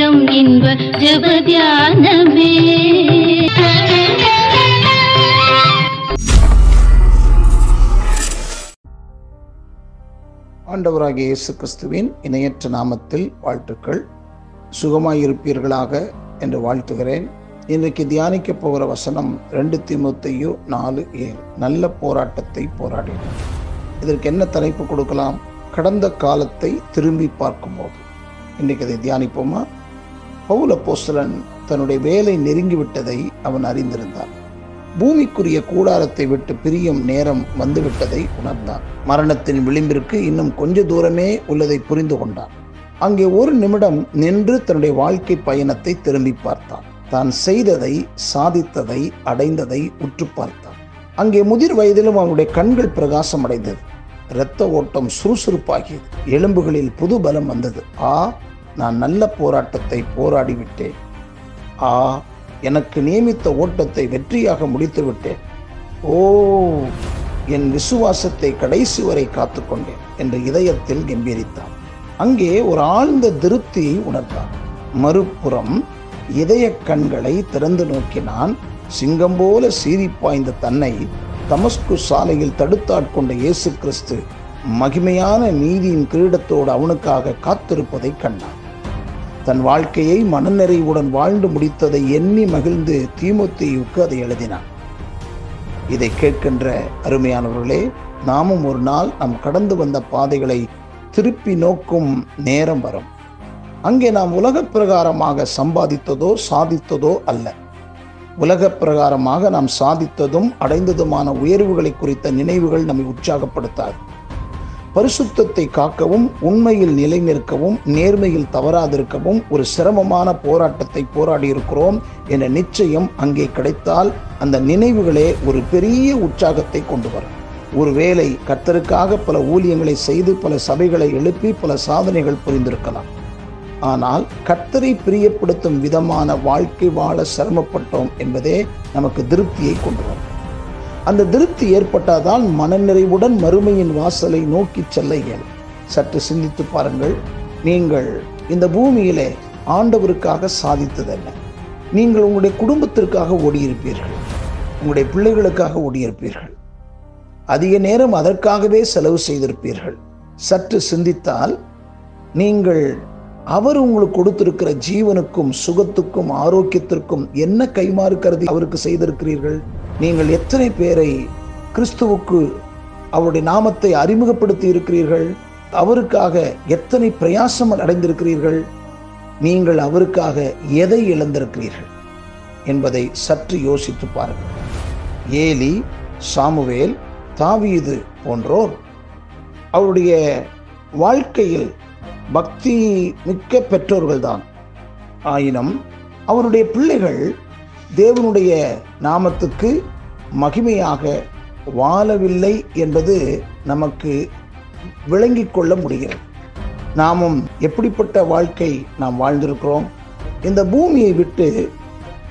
நேரம் இன்ப ஜபத்தியானமே. ஆண்டவராகிய இயேசு கிறிஸ்துவின் இணையற்ற நாமத்தில் வாழ்த்துக்கள். சுகமாயிருப்பீர்களாக என்று வாழ்த்துகிறேன். இன்றைக்கு தியானிக்க போகிற வசனம் ரெண்டு திமுத்தையோ நாலு ஏழு. நல்ல போராட்டத்தை போராடினோம். இதற்கு என்ன தலைப்பு கொடுக்கலாம்? கடந்த காலத்தை திரும்பி பார்க்கும்போது. இன்றைக்கு அதை தியானிப்போமா? பவுல போஸ்தலன் தன்னுடைய வேலை நெருங்கிவிட்டதை அவன் அறிந்திருந்தான். பூமிக்குரிய கூடாரத்தை விட்டு பிரியும் நேரம் வந்துவிட்டதை உணர்ந்தான். மரணத்தின் விளிம்பிற்கு இன்னும் கொஞ்ச தூரமே உள்ளதை புரிந்து கொண்டான். அங்கே ஒரு நிமிடம் நின்று தன்னுடைய வாழ்க்கை பயணத்தை திரும்பி பார்த்தான். தான் செய்ததை சாதித்ததை அடைந்ததை உற்று பார்த்தான். அங்கே முதிர் வயதிலும் அவனுடைய கண்கள் பிரகாசம் அடைந்தது இரத்த ஓட்டம் சுறுசுறுப்பாகியது. எலும்புகளில் புது பலம் வந்தது. ஆ நான் நல்ல போராட்டத்தை போராடிவிட்டேன். ஆ எனக்கு நியமித்த ஓட்டத்தை வெற்றியாக முடித்துவிட்டேன். ஓ என் விசுவாசத்தை கடைசி வரை காத்துக்கொண்டேன் என்று இதயத்தில் கம்பீரித்தான். அங்கே ஒரு ஆழ்ந்த திருப்தியை உணர்ந்தான். மறுபுறம் இதய கண்களை திறந்து நோக்கினான். சிங்கம் போல சீறி பாய்ந்த தன்னை தமஸ்கு சாலையில் தடுத்தாட்கொண்ட இயேசு கிறிஸ்து மகிமையான நீதியின் கிரீடத்தோடு அவனுக்காக காத்திருப்பதை கண்டான். தன் வாழ்க்கையை மனநிறைவுடன் வாழ்ந்து முடித்ததை எண்ணி மகிழ்ந்து தீமுத்தியுக்கு அதை எழுதினான். இதை கேட்கின்ற அருமையானவர்களே நாமும் ஒரு நாள் நாம் கடந்து வந்த பாதைகளை திருப்பி நோக்கும் நேரம் வரும். அங்கே நாம் உலக பிரகாரமாக சம்பாதித்ததோ சாதித்ததோ அல்ல. உலகப் பிரகாரமாக நாம் சாதித்ததும் அடைந்ததுமான உயர்வுகளை குறித்த நினைவுகள் நம்மை உற்சாகப்படுத்தாது. பரிசுத்தத்தை காக்கவும் உண்மையில் நிலை நிற்கவும் நேர்மையில் தவறாதிருக்கவும் ஒரு சிரமமான போராட்டத்தை போராடி இருக்கிறோம் என்ற நிச்சயம் அங்கே கிடைத்தால் அந்த நினைவுகளே ஒரு பெரிய உற்சாகத்தை கொண்டு வரும். ஒருவேளை கர்த்தருக்காக பல ஊழியங்களை செய்து பல சபைகளை எழுப்பி பல சாதனைகள் புரிந்திருக்கலாம். ஆனால் கர்த்தரை பிரியப்படுத்தும் விதமான வாழ்க்கை வாழ சிரமப்பட்டோம் என்பதே நமக்கு திருப்தியை கொண்டு வரும். அந்த திருப்தி ஏற்பட்டால்தான் மனநிறைவுடன் மறுமையின் வாசலை நோக்கி செல்ல இயலும் சற்று சிந்தித்து பாருங்கள். நீங்கள் இந்த பூமியிலே ஆண்டவருக்காக சாதித்ததல்ல நீங்கள் உங்களுடைய குடும்பத்திற்காக ஓடியிருப்பீர்கள். உங்களுடைய பிள்ளைகளுக்காக ஓடியிருப்பீர்கள். அதிக நேரம் அதற்காகவே செலவு செய்திருப்பீர்கள். சற்று சிந்தித்தால் நீங்கள் அவர் உங்களுக்கு கொடுத்திருக்கிற ஜீவனுக்கும் சுகத்துக்கும் ஆரோக்கியத்திற்கும் என்ன கைமாறு கருதி அவருக்கு செய்திருக்கிறீர்கள்? நீங்கள் எத்தனை பேரை கிறிஸ்துவுக்கு அவருடைய நாமத்தை அறிமுகப்படுத்தி இருக்கிறீர்கள் அவருக்காக எத்தனை பிரயாசம் அடைந்திருக்கிறீர்கள்? நீங்கள் அவருக்காக எதை இழந்திருக்கிறீர்கள்? என்பதை சற்று யோசித்து பாருங்கள். ஏலி சாமுவேல் தாவீது போன்றோர் அவருடைய வாழ்க்கையில் பக்தி மிக்க பெற்றோர்கள்தான். ஆயினும் அவருடைய பிள்ளைகள் தேவனுடைய நாமத்துக்கு மகிமையாக வாழவில்லை என்பது நமக்கு விளங்கிக் கொள்ள முடிகிறது. நாமும் எப்படிப்பட்ட வாழ்க்கை நாம் வாழ்ந்திருக்கிறோம்? இந்த பூமியை விட்டு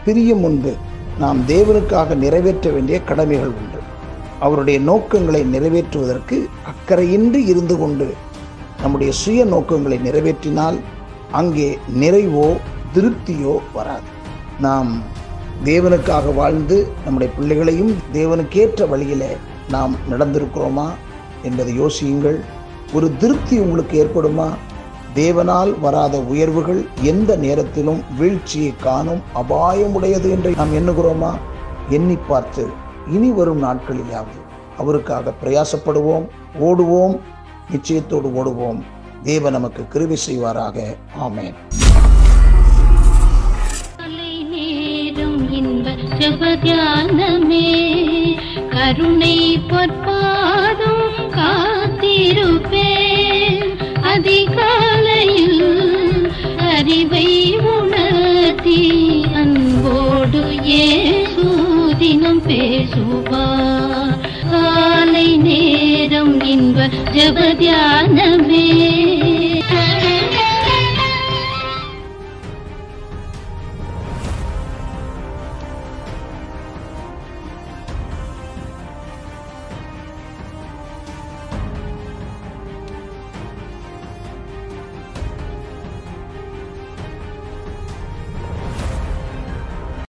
பிரியும் முன்பு நாம் தேவனுக்காக நிறைவேற்ற வேண்டிய கடமைகள் உண்டு. அவருடைய நோக்கங்களை நிறைவேற்றுவதற்கு அக்கறையின்றி இருந்து கொண்டு நம்முடைய சுய நோக்கங்களை நிறைவேற்றினால் அங்கே நிறைவோ திருப்தியோ வராது. நாம் தேவனுக்காக வாழ்ந்து நம்முடைய பிள்ளைகளையும் தேவனுக்கேற்ற வழியில் நாம் நடந்திருக்கிறோமா என்பதை யோசியுங்கள். ஒரு திருப்தி உங்களுக்கு ஏற்படுமா? தேவனால் வராத உயர்வுகள் எந்த நேரத்திலும் வீழ்ச்சியை காணும் அபாயமுடையது என்று நாம் எண்ணுகிறோமா? எண்ணி பார்த்து இனி வரும் நாட்களிலாவது அவருக்காக பிரயாசப்படுவோம் ஓடுவோம் நிச்சயத்தோடு ஓடுவோம். தேவ நமக்கு கிருவி செய்வாராக. ஆமேன். ஜபத்தியானமே கருணை பொற்பாதும் காத்திருப்பேன். அதிகாலையில் அறிவை உணர்த்தி அன்போடு ஏசு தினம் பேசுவார். காலை நேரம் இன்ப ஜப தியானமே.